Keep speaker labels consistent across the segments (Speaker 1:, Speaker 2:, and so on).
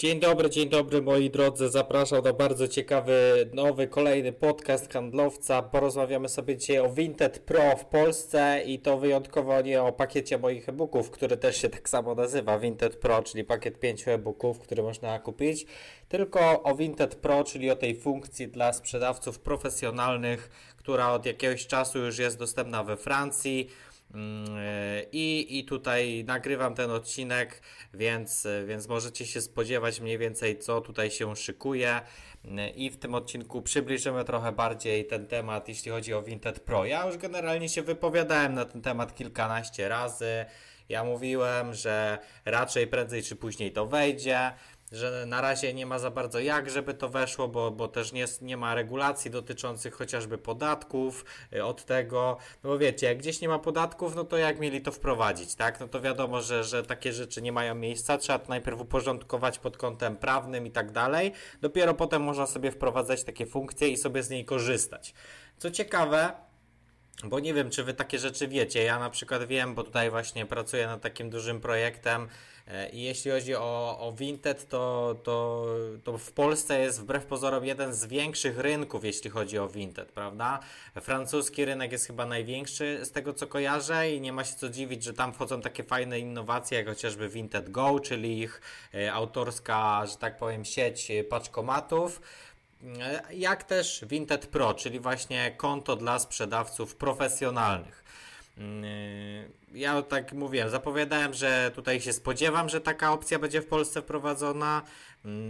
Speaker 1: Dzień dobry, dzień dobry moi drodzy. Zapraszam na bardzo ciekawy, nowy, kolejny podcast handlowca. Porozmawiamy sobie dzisiaj o Vinted Pro w Polsce i to wyjątkowo nie o pakiecie moich e-booków, który też się tak samo nazywa Vinted Pro, czyli pakiet 5 e-booków, który można kupić, tylko o Vinted Pro, czyli o tej funkcji dla sprzedawców profesjonalnych, która od jakiegoś czasu już jest dostępna we Francji. Mm, I, I tutaj nagrywam ten odcinek, więc, więc możecie się spodziewać mniej więcej, co tutaj się szykuje. I w tym odcinku przybliżymy trochę bardziej ten temat, jeśli chodzi o Vinted Pro. Ja już generalnie się wypowiadałem na ten temat kilkanaście razy. Ja mówiłem, że raczej prędzej czy później to wejdzie że na razie nie ma za bardzo jak, żeby to weszło, bo, bo też nie, nie ma regulacji dotyczących chociażby podatków y, od tego. No bo wiecie, jak gdzieś nie ma podatków, no to jak mieli to wprowadzić, tak? No to wiadomo, że, że takie rzeczy nie mają miejsca, trzeba to najpierw uporządkować pod kątem prawnym i tak dalej. Dopiero potem można sobie wprowadzać takie funkcje i sobie z niej korzystać. Co ciekawe, bo nie wiem, czy wy takie rzeczy wiecie. Ja na przykład wiem, bo tutaj właśnie pracuję nad takim dużym projektem e, i jeśli chodzi o, o Vinted, to, to, to w Polsce jest wbrew pozorom jeden z większych rynków, jeśli chodzi o Vinted, prawda? Francuski rynek jest chyba największy z tego, co kojarzę i nie ma się co dziwić, że tam wchodzą takie fajne innowacje, jak chociażby Vinted Go, czyli ich e, autorska, że tak powiem, sieć paczkomatów jak też Vinted Pro, czyli właśnie konto dla sprzedawców profesjonalnych. Mm, ja tak mówiłem, zapowiadałem, że tutaj się spodziewam, że taka opcja będzie w Polsce wprowadzona.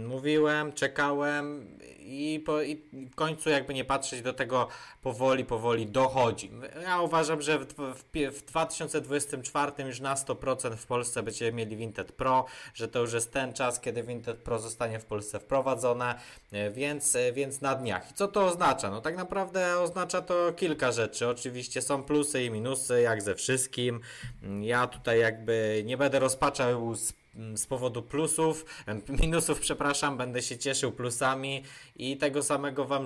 Speaker 1: Mówiłem, czekałem i, po, i w końcu jakby nie patrzeć do tego powoli, powoli dochodzi. Ja uważam, że w, w, w 2024 już na 100% w Polsce będziemy mieli Vinted Pro, że to już jest ten czas, kiedy Vinted Pro zostanie w Polsce wprowadzone, e, więc, e, więc na dniach. I co to oznacza? No tak naprawdę oznacza to kilka rzeczy. Oczywiście są plusy i minusy, jak ze wszystkim. Ja tutaj jakby nie będę rozpaczał z z powodu plusów, minusów, przepraszam, będę się cieszył plusami i tego samego Wam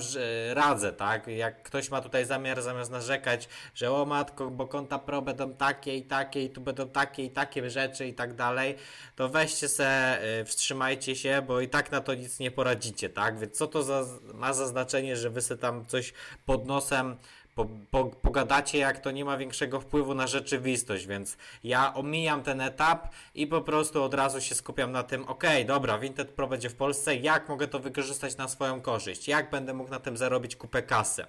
Speaker 1: radzę, tak? Jak ktoś ma tutaj zamiar, zamiast narzekać, że o matko, bo konta pro będą takie i takie i tu będą takie i takie rzeczy i tak dalej, to weźcie se, y, wstrzymajcie się, bo i tak na to nic nie poradzicie, tak? Więc co to za, ma za znaczenie, że Wy sobie tam coś pod nosem po, po, pogadacie, jak to nie ma większego wpływu na rzeczywistość, więc ja omijam ten etap i po prostu od razu się skupiam na tym, ok, dobra, Vinted Pro będzie w Polsce, jak mogę to wykorzystać na swoją korzyść, jak będę mógł na tym zarobić kupę kasy.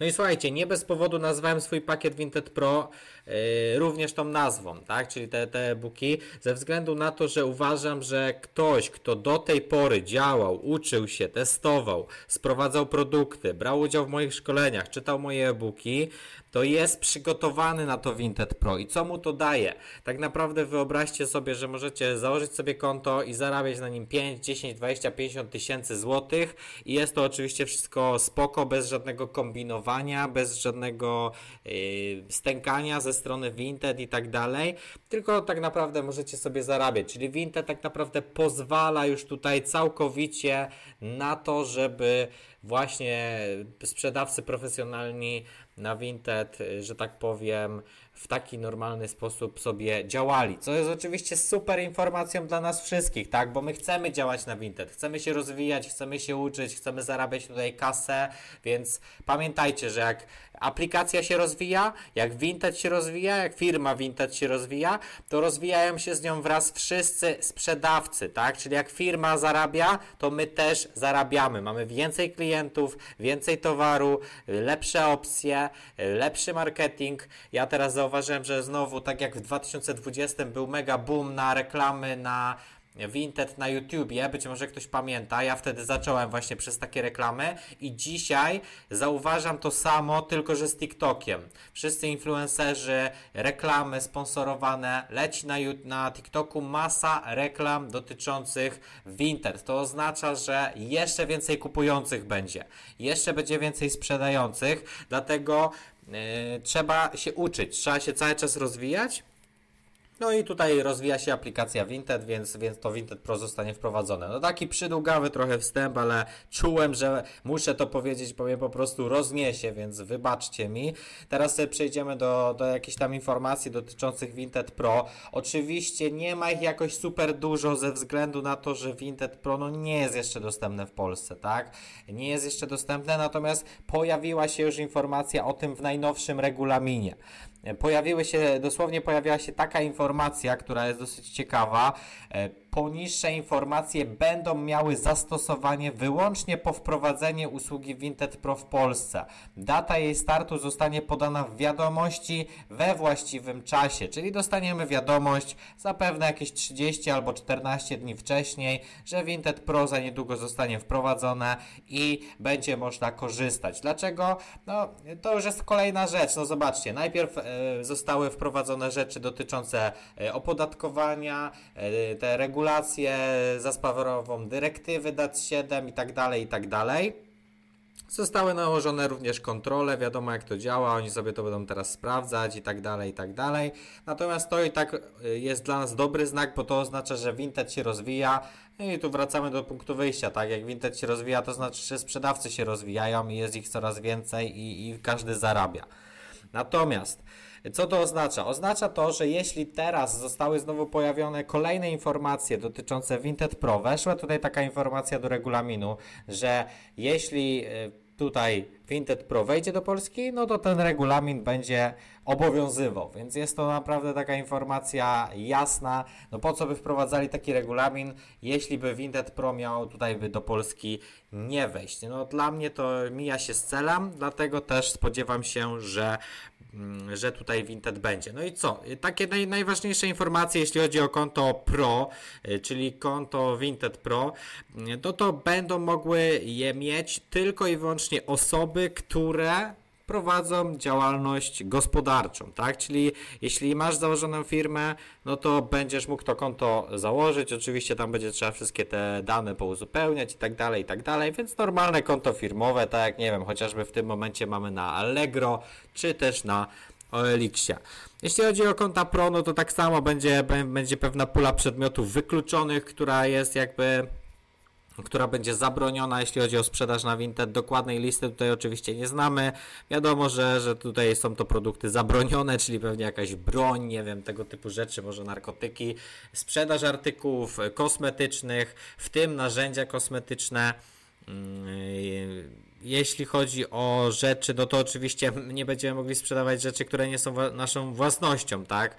Speaker 1: No i słuchajcie, nie bez powodu nazwałem swój pakiet Vinted Pro yy, również tą nazwą, tak? Czyli te, te e-booki, ze względu na to, że uważam, że ktoś, kto do tej pory działał, uczył się, testował, sprowadzał produkty, brał udział w moich szkoleniach, czytał moje e-booki, to jest przygotowany na to Vinted Pro. I co mu to daje? Tak naprawdę wyobraźcie sobie, że możecie założyć sobie konto i zarabiać na nim 5, 10, 20, 50 tysięcy złotych i jest to oczywiście wszystko spoko, bez żadnego kombinowania, bez żadnego yy, stękania ze strony Vinted i tak dalej, tylko tak naprawdę możecie sobie zarabiać. Czyli Vinted tak naprawdę pozwala już tutaj całkowicie na to, żeby właśnie sprzedawcy profesjonalni na Vinted, że tak powiem, w taki normalny sposób sobie działali. Co jest oczywiście super informacją dla nas wszystkich, tak? Bo my chcemy działać na Vinted, chcemy się rozwijać, chcemy się uczyć, chcemy zarabiać tutaj kasę, więc pamiętajcie, że jak aplikacja się rozwija, jak Vinted się rozwija, jak firma Vinted się rozwija, to rozwijają się z nią wraz wszyscy sprzedawcy, tak? Czyli jak firma zarabia, to my też zarabiamy. Mamy więcej klientów, więcej towaru, lepsze opcje, lepszy marketing. Ja teraz zauważyłem, że znowu, tak jak w 2020 był mega boom na reklamy na Vinted na YouTubie, być może ktoś pamięta, ja wtedy zacząłem właśnie przez takie reklamy i dzisiaj zauważam to samo, tylko że z TikTokiem. Wszyscy influencerzy, reklamy sponsorowane, leci na, na TikToku masa reklam dotyczących Vinted. To oznacza, że jeszcze więcej kupujących będzie, jeszcze będzie więcej sprzedających, dlatego trzeba się uczyć, trzeba się cały czas rozwijać No i tutaj rozwija się aplikacja Vinted, więc, więc to Vinted Pro zostanie wprowadzone. No taki przydługawy trochę wstęp, ale czułem, że muszę to powiedzieć, bo mnie po prostu rozniesie, więc wybaczcie mi. Teraz sobie przejdziemy do, do jakichś tam informacji dotyczących Vinted Pro. Oczywiście nie ma ich jakoś super dużo ze względu na to, że Vinted Pro no nie jest jeszcze dostępne w Polsce, tak? Nie jest jeszcze dostępne, natomiast pojawiła się już informacja o tym w najnowszym regulaminie pojawiły się, dosłownie pojawiła się taka informacja, która jest dosyć ciekawa. Poniższe informacje będą miały zastosowanie wyłącznie po wprowadzeniu usługi Vinted Pro w Polsce. Data jej startu zostanie podana w wiadomości we właściwym czasie, czyli dostaniemy wiadomość zapewne jakieś 30 albo 14 dni wcześniej, że Vinted Pro za niedługo zostanie wprowadzone i będzie można korzystać. Dlaczego? No, to już jest kolejna rzecz. No zobaczcie, najpierw e, zostały wprowadzone rzeczy dotyczące e, opodatkowania, e, te regulacje regulację zaspawerową, dyrektywy DAT 7 i tak dalej, i tak dalej. Zostały nałożone również kontrole, wiadomo jak to działa, oni sobie to będą teraz sprawdzać i tak dalej, i tak dalej. Natomiast to i tak y, jest dla nas dobry znak, bo to oznacza, że Vinted się rozwija. No I tu wracamy do punktu wyjścia, tak? Jak Vinted się rozwija, to znaczy, że sprzedawcy się rozwijają i jest ich coraz więcej i, i każdy zarabia. Natomiast co to oznacza? Oznacza to, że jeśli teraz zostały znowu pojawione kolejne informacje dotyczące Vinted Pro, weszła tutaj taka informacja do regulaminu, że jeśli y, tutaj Vinted Pro wejdzie do Polski, no to ten regulamin będzie obowiązywał. Więc jest to naprawdę taka informacja jasna. No po co by wprowadzali taki regulamin, jeśli by Vinted Pro miał tutaj by do Polski nie wejść? No dla mnie to mija się z celem, dlatego też spodziewam się, że że tutaj Vinted będzie. No i co? Takie naj, najważniejsze informacje, jeśli chodzi o konto Pro, y, czyli konto Vinted Pro, y, to to będą mogły je mieć tylko i wyłącznie osoby, które prowadzą działalność gospodarczą, tak? Czyli jeśli masz założoną firmę, no to będziesz mógł to konto założyć. Oczywiście tam będzie trzeba wszystkie te dane pouzupełniać i tak dalej, i tak dalej. Więc normalne konto firmowe, tak jak nie wiem, chociażby w tym momencie mamy na Allegro, czy też na OLX-ie. Jeśli chodzi o konta Pro, no to tak samo będzie, będzie pewna pula przedmiotów wykluczonych, która jest jakby która będzie zabroniona, jeśli chodzi o sprzedaż na Vinted. Dokładnej listy tutaj oczywiście nie znamy. Wiadomo, że, że tutaj są to produkty zabronione, czyli pewnie jakaś broń, nie wiem, tego typu rzeczy, może narkotyki. Sprzedaż artykułów kosmetycznych, w tym narzędzia kosmetyczne. Mm, jeśli chodzi o rzeczy, no to oczywiście nie będziemy mogli sprzedawać rzeczy, które nie są naszą własnością, tak?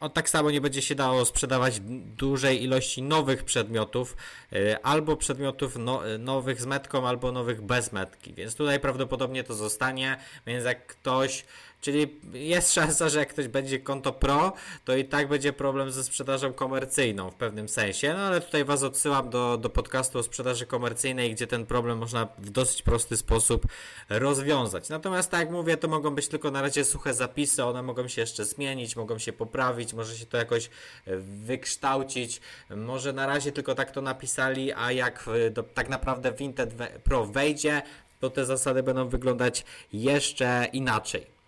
Speaker 1: Mm, o, tak samo nie będzie się dało sprzedawać dużej ilości nowych przedmiotów, y, albo przedmiotów no, nowych z metką, albo nowych bez metki. Więc tutaj prawdopodobnie to zostanie, więc jak ktoś Czyli jest szansa, że jak ktoś będzie konto pro, to i tak będzie problem ze sprzedażą komercyjną w pewnym sensie. No ale tutaj Was odsyłam do, do podcastu o sprzedaży komercyjnej, gdzie ten problem można w dosyć prosty sposób rozwiązać. Natomiast tak jak mówię, to mogą być tylko na razie suche zapisy, one mogą się jeszcze zmienić, mogą się poprawić, może się to jakoś wykształcić. Może na razie tylko tak to napisali, a jak do, tak naprawdę Vinted Pro wejdzie, to te zasady będą wyglądać jeszcze inaczej.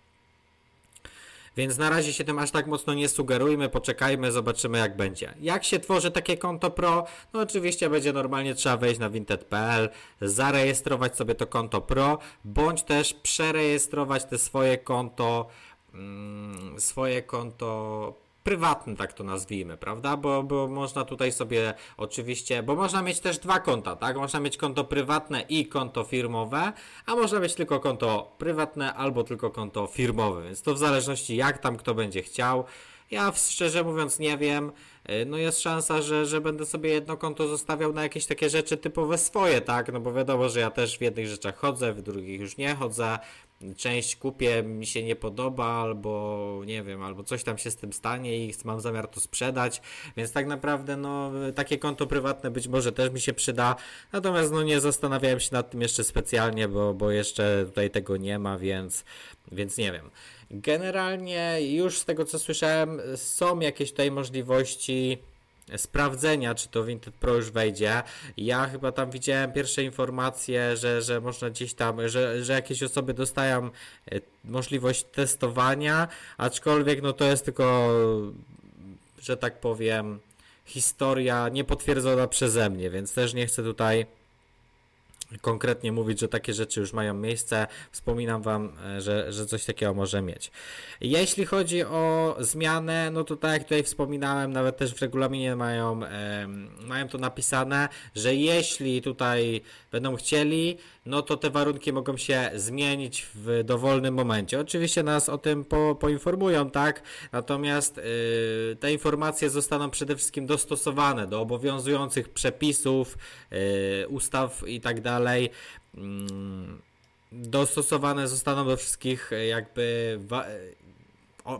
Speaker 1: Więc na razie się tym aż tak mocno nie sugerujmy, poczekajmy, zobaczymy jak będzie. Jak się tworzy takie konto pro? No oczywiście będzie normalnie trzeba wejść na vinted.pl, zarejestrować sobie to konto pro, bądź też przerejestrować te swoje konto, mm, swoje konto prywatny, tak to nazwijmy, prawda? Bo, bo można tutaj sobie oczywiście, bo można mieć też dwa konta, tak? Można mieć konto prywatne i konto firmowe, a można mieć tylko konto prywatne albo tylko konto firmowe, więc to w zależności jak tam kto będzie chciał. Ja szczerze mówiąc nie wiem. Y, no jest szansa, że, że będę sobie jedno konto zostawiał na jakieś takie rzeczy typowe swoje, tak? No bo wiadomo, że ja też w jednych rzeczach chodzę, w drugich już nie chodzę część kupię, mi się nie podoba, albo nie wiem, albo coś tam się z tym stanie i mam zamiar to sprzedać, więc tak naprawdę no takie konto prywatne być może też mi się przyda, natomiast no nie zastanawiałem się nad tym jeszcze specjalnie, bo, bo jeszcze tutaj tego nie ma, więc, więc nie wiem. Generalnie już z tego co słyszałem są jakieś tutaj możliwości sprawdzenia, czy to Vinted Pro już wejdzie. Ja chyba tam widziałem pierwsze informacje, że, że można gdzieś tam, że, że jakieś osoby dostają e, możliwość testowania, aczkolwiek no to jest tylko, że tak powiem, historia niepotwierdzona przeze mnie, więc też nie chcę tutaj konkretnie mówić, że takie rzeczy już mają miejsce. Wspominam Wam, e, że, że coś takiego może mieć. Jeśli chodzi o zmianę, no to tak jak tutaj wspominałem, nawet też w regulaminie mają, mają to napisane, że jeśli tutaj będą chcieli, no to te warunki mogą się zmienić w dowolnym momencie. Oczywiście nas o tym po, poinformują, tak? Natomiast yy, te informacje zostaną przede wszystkim dostosowane do obowiązujących przepisów, yy, ustaw i tak dalej. Yy, dostosowane zostaną do wszystkich jakby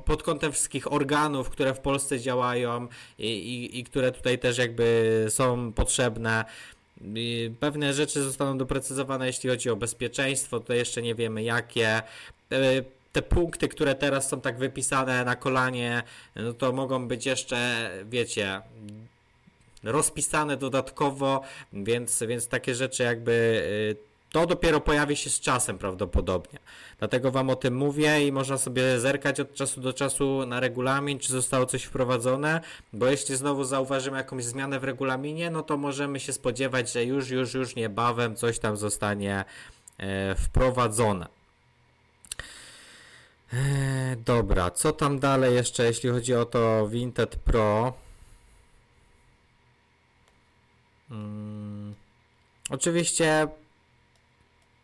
Speaker 1: pod kątem wszystkich organów, które w Polsce działają i, i, i które tutaj też jakby są potrzebne. Pewne rzeczy zostaną doprecyzowane, jeśli chodzi o bezpieczeństwo, to jeszcze nie wiemy jakie. Te punkty, które teraz są tak wypisane na kolanie, no to mogą być jeszcze, wiecie, rozpisane dodatkowo, więc, więc takie rzeczy jakby y, to dopiero pojawi się z czasem prawdopodobnie. Dlatego Wam o tym mówię i można sobie zerkać od czasu do czasu na regulamin, czy zostało coś wprowadzone, bo jeśli znowu zauważymy jakąś zmianę w regulaminie, no to możemy się spodziewać, że już, już, już niebawem coś tam zostanie e, wprowadzone. E, dobra, co tam dalej jeszcze, jeśli chodzi o to Vinted Pro? Hmm. Oczywiście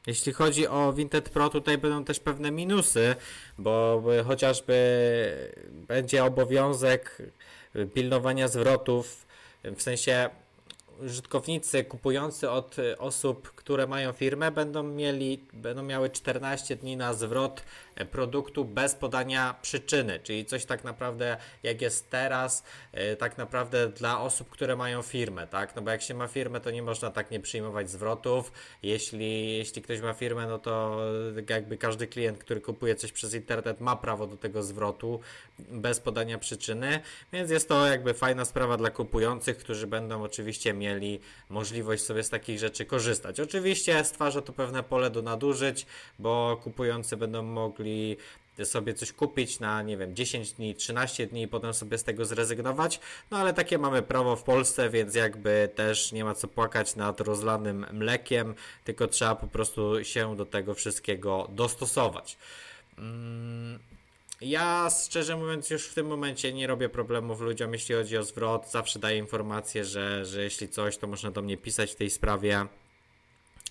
Speaker 1: jeśli chodzi o Vinted Pro, tutaj będą też pewne minusy, bo chociażby będzie obowiązek pilnowania zwrotów, w sensie użytkownicy kupujący od osób, które mają firmę, będą mieli, będą miały 14 dni na zwrot produktu bez podania przyczyny, czyli coś tak naprawdę jak jest teraz, e, tak naprawdę dla osób, które mają firmę, tak? No bo jak się ma firmę, to nie można tak nie przyjmować zwrotów. Jeśli, jeśli ktoś ma firmę, no to jakby każdy klient, który kupuje coś przez internet ma prawo do tego zwrotu bez podania przyczyny, więc jest to jakby fajna sprawa dla kupujących, którzy będą oczywiście mieli możliwość sobie z takich rzeczy korzystać. Oczywiście stwarza to pewne pole do nadużyć, bo kupujący będą mogli mogli sobie coś kupić na, nie wiem, 10 dni, 13 dni i potem sobie z tego zrezygnować. No ale takie mamy prawo w Polsce, więc jakby też nie ma co płakać nad rozlanym mlekiem, tylko trzeba po prostu się do tego wszystkiego dostosować. Mm, ja szczerze mówiąc już w tym momencie nie robię problemów ludziom, jeśli chodzi o zwrot. Zawsze daję informację, że, że jeśli coś, to można do mnie pisać w tej sprawie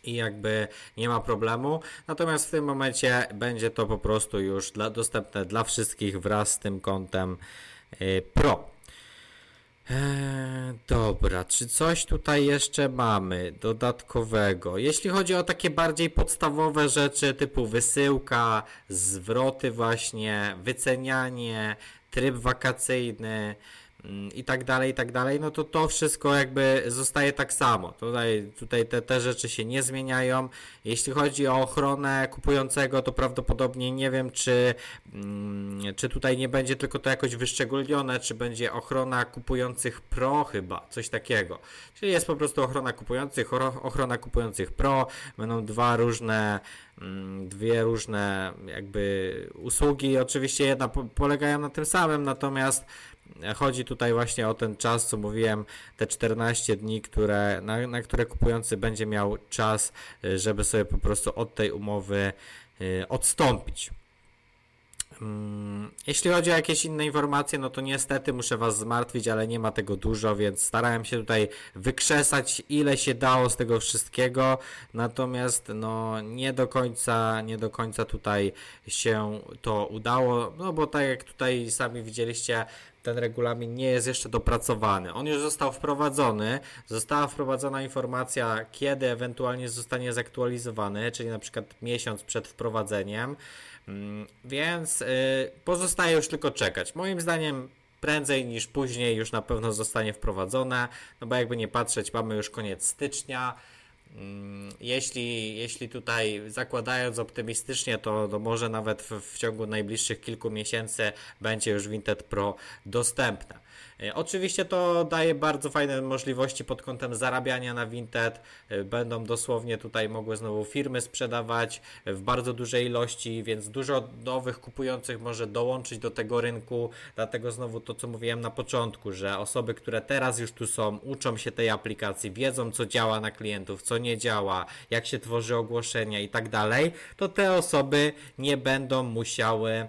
Speaker 1: i jakby nie ma problemu. Natomiast w tym momencie będzie to po prostu już dla, dostępne dla wszystkich wraz z tym kontem y, Pro. Eee, dobra, czy coś tutaj jeszcze mamy dodatkowego? Jeśli chodzi o takie bardziej podstawowe rzeczy typu wysyłka, zwroty właśnie, wycenianie, tryb wakacyjny, i tak dalej, i tak dalej, no to to wszystko jakby zostaje tak samo. Tutaj, tutaj te, te rzeczy się nie zmieniają. Jeśli chodzi o ochronę kupującego, to prawdopodobnie nie wiem, czy, mm, czy tutaj nie będzie tylko to jakoś wyszczególnione, czy będzie ochrona kupujących pro chyba, coś takiego. Czyli jest po prostu ochrona kupujących, ochrona kupujących pro, będą dwa różne mm, dwie różne jakby usługi. Oczywiście jedna polegają na tym samym, natomiast Chodzi tutaj właśnie o ten czas, co mówiłem, te 14 dni, które, na, na które kupujący będzie miał czas, y, żeby sobie po prostu od tej umowy y, odstąpić. Mm, jeśli chodzi o jakieś inne informacje, no to niestety muszę Was zmartwić, ale nie ma tego dużo, więc starałem się tutaj wykrzesać ile się dało z tego wszystkiego, natomiast no nie do końca, nie do końca tutaj się to udało, no bo tak jak tutaj sami widzieliście, ten regulamin nie jest jeszcze dopracowany. On już został wprowadzony, została wprowadzona informacja, kiedy ewentualnie zostanie zaktualizowany, czyli na przykład miesiąc przed wprowadzeniem, więc y, pozostaje już tylko czekać. Moim zdaniem prędzej niż później już na pewno zostanie wprowadzone, no bo jakby nie patrzeć, mamy już koniec stycznia. Mm, jeśli, jeśli tutaj zakładając optymistycznie, to, to może nawet w, w, ciągu najbliższych kilku miesięcy będzie już Vinted Pro dostępne. E, oczywiście to daje bardzo fajne możliwości pod kątem zarabiania na Vinted. E, będą dosłownie tutaj mogły znowu firmy sprzedawać w bardzo dużej ilości, więc dużo nowych kupujących może dołączyć do tego rynku. Dlatego znowu to, co mówiłem na początku, że osoby, które teraz już tu są, uczą się tej aplikacji, wiedzą, co działa na klientów, co nie działa, jak się tworzy ogłoszenia i tak dalej, to te osoby nie będą musiały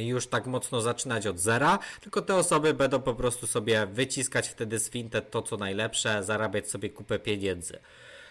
Speaker 1: już tak mocno zaczynać od zera, tylko te osoby będą po prostu sobie wyciskać wtedy z Vinted to, co najlepsze, zarabiać sobie kupę pieniędzy.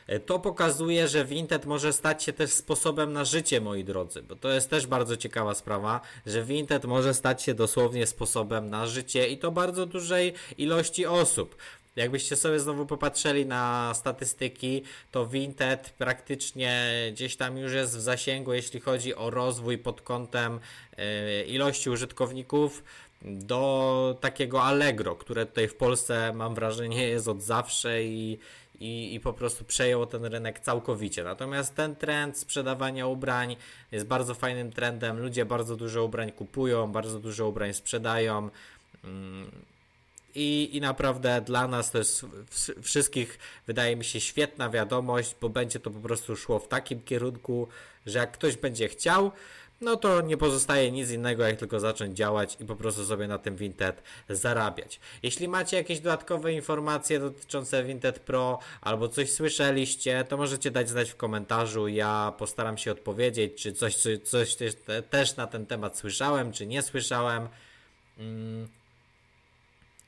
Speaker 1: E, to pokazuje, że Vinted może stać się też sposobem na życie, moi drodzy, bo to jest też bardzo ciekawa sprawa, że Vinted może stać się dosłownie sposobem na życie i to bardzo dużej ilości osób. Jakbyście sobie znowu popatrzyli na statystyki, to Vinted praktycznie gdzieś tam już jest w zasięgu, jeśli chodzi o rozwój pod kątem e, ilości użytkowników do takiego Allegro, które tutaj w Polsce mam wrażenie jest od zawsze i, i, i po prostu przejął ten rynek całkowicie. Natomiast ten trend sprzedawania ubrań jest bardzo fajnym trendem. Ludzie bardzo dużo ubrań kupują, bardzo dużo ubrań sprzedają. I, I naprawdę dla nas to jest wszystkich, wydaje mi się, świetna wiadomość, bo będzie to po prostu szło w takim kierunku, że jak ktoś będzie chciał, no to nie pozostaje nic innego, jak tylko zacząć działać i po prostu sobie na tym Vinted zarabiać. Jeśli macie jakieś dodatkowe informacje dotyczące Vinted Pro albo coś słyszeliście, to możecie dać znać w komentarzu. Ja postaram się odpowiedzieć, czy coś, czy coś też, też na ten temat słyszałem, czy nie słyszałem. Mm.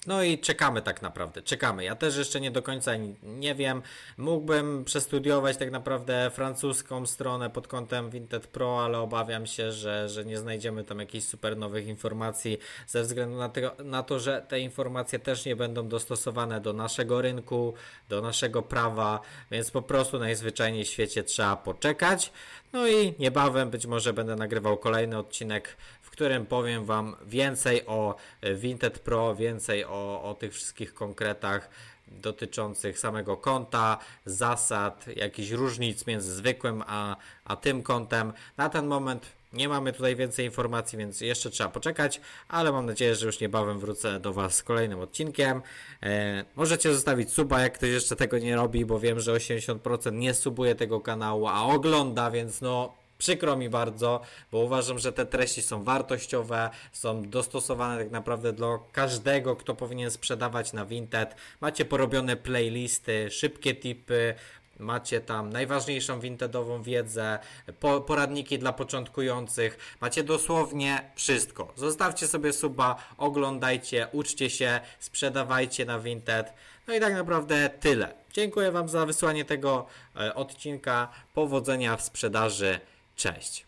Speaker 1: No i czekamy tak naprawdę, czekamy. Ja też jeszcze nie do końca nie wiem. Mógłbym przestudiować tak naprawdę francuską stronę pod kątem Vinted Pro, ale obawiam się, że, że nie znajdziemy tam jakichś super nowych informacji ze względu na, tego, na to, że te informacje też nie będą dostosowane do naszego rynku, do naszego prawa, więc po prostu najzwyczajniej w świecie trzeba poczekać. No i niebawem być może będę nagrywał kolejny odcinek którym powiem Wam więcej o e, Vinted Pro, więcej o, o tych wszystkich konkretach dotyczących samego konta, zasad, jakichś różnic między zwykłym a, a tym kontem. Na ten moment nie mamy tutaj więcej informacji, więc jeszcze trzeba poczekać, ale mam nadzieję, że już niebawem wrócę do Was z kolejnym odcinkiem. E, możecie zostawić suba, jak ktoś jeszcze tego nie robi, bo wiem, że 80% nie subuje tego kanału, a ogląda, więc no Przykro mi bardzo, bo uważam, że te treści są wartościowe, są dostosowane tak naprawdę dla każdego, kto powinien sprzedawać na Vinted. Macie porobione playlisty, szybkie tipy, Macie tam najważniejszą wintedową wiedzę, po, poradniki dla początkujących, macie dosłownie wszystko. Zostawcie sobie suba, oglądajcie, uczcie się, sprzedawajcie na Vinted. No i tak naprawdę tyle. Dziękuję Wam za wysłanie tego e, odcinka. Powodzenia w sprzedaży. Cześć.